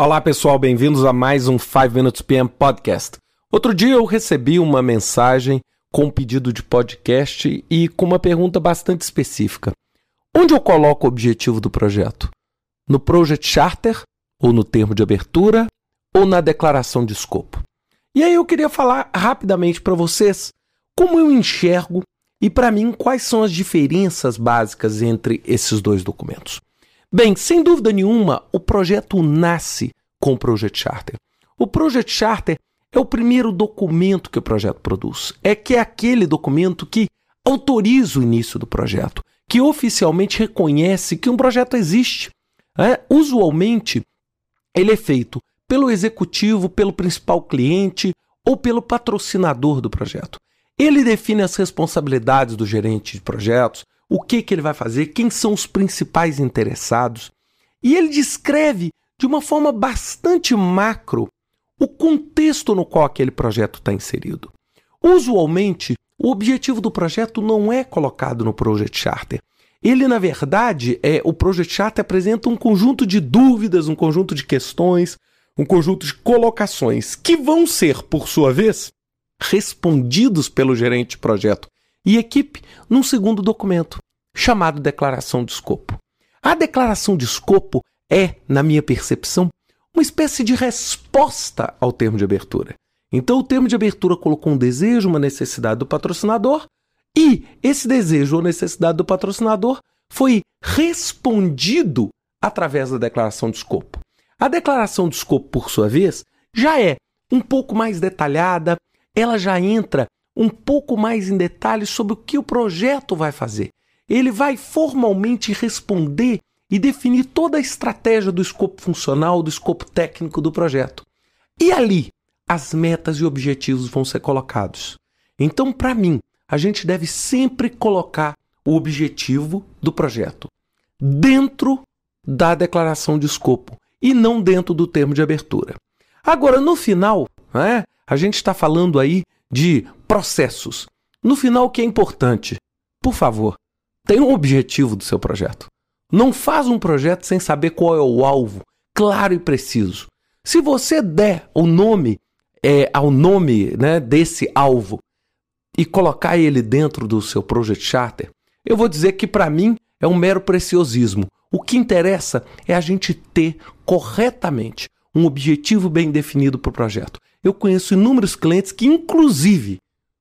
Olá pessoal, bem-vindos a mais um 5 Minutes PM Podcast. Outro dia eu recebi uma mensagem com um pedido de podcast e com uma pergunta bastante específica. Onde eu coloco o objetivo do projeto? No Project Charter, ou no termo de abertura, ou na declaração de escopo? E aí eu queria falar rapidamente para vocês como eu enxergo e para mim quais são as diferenças básicas entre esses dois documentos. Bem, sem dúvida nenhuma, o projeto nasce com o Project Charter. O Project Charter é o primeiro documento que o projeto produz. É que é aquele documento que autoriza o início do projeto, que oficialmente reconhece que um projeto existe. É, usualmente, ele é feito pelo executivo, pelo principal cliente ou pelo patrocinador do projeto. Ele define as responsabilidades do gerente de projetos, o que, que ele vai fazer, quem são os principais interessados. E ele descreve de uma forma bastante macro o contexto no qual aquele projeto está inserido. Usualmente, o objetivo do projeto não é colocado no Project Charter. Ele, na verdade, é o Project Charter apresenta um conjunto de dúvidas, um conjunto de questões, um conjunto de colocações que vão ser, por sua vez, respondidos pelo gerente de projeto e equipe num segundo documento, chamado Declaração de Escopo. A declaração de escopo é, na minha percepção, uma espécie de resposta ao termo de abertura. Então, o termo de abertura colocou um desejo, uma necessidade do patrocinador, e esse desejo ou necessidade do patrocinador foi respondido através da declaração de escopo. A declaração de escopo, por sua vez, já é um pouco mais detalhada, ela já entra um pouco mais em detalhes sobre o que o projeto vai fazer. Ele vai formalmente responder e definir toda a estratégia do escopo funcional, do escopo técnico do projeto. E ali, as metas e objetivos vão ser colocados. Então, para mim, a gente deve sempre colocar o objetivo do projeto dentro da declaração de escopo e não dentro do termo de abertura. Agora, no final, né, a gente está falando aí de processos. No final, o que é importante? Por favor, tenha um objetivo do seu projeto. Não faz um projeto sem saber qual é o alvo, claro e preciso. Se você der o nome é, ao nome né, desse alvo e colocar ele dentro do seu Project Charter, eu vou dizer que para mim é um mero preciosismo. O que interessa é a gente ter corretamente um objetivo bem definido para o projeto. Eu conheço inúmeros clientes que, inclusive,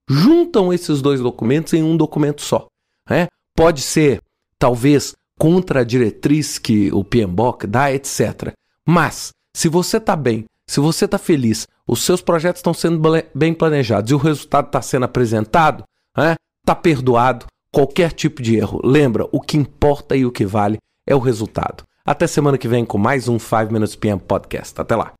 juntam esses dois documentos em um documento só. Né? Pode ser, talvez, contra a diretriz que o PMBOK dá, etc. Mas, se você está bem, se você está feliz, os seus projetos estão sendo bem planejados e o resultado está sendo apresentado, está né, perdoado qualquer tipo de erro. Lembra, o que importa e o que vale é o resultado. Até semana que vem com mais um 5 Minutes PM Podcast. Até lá.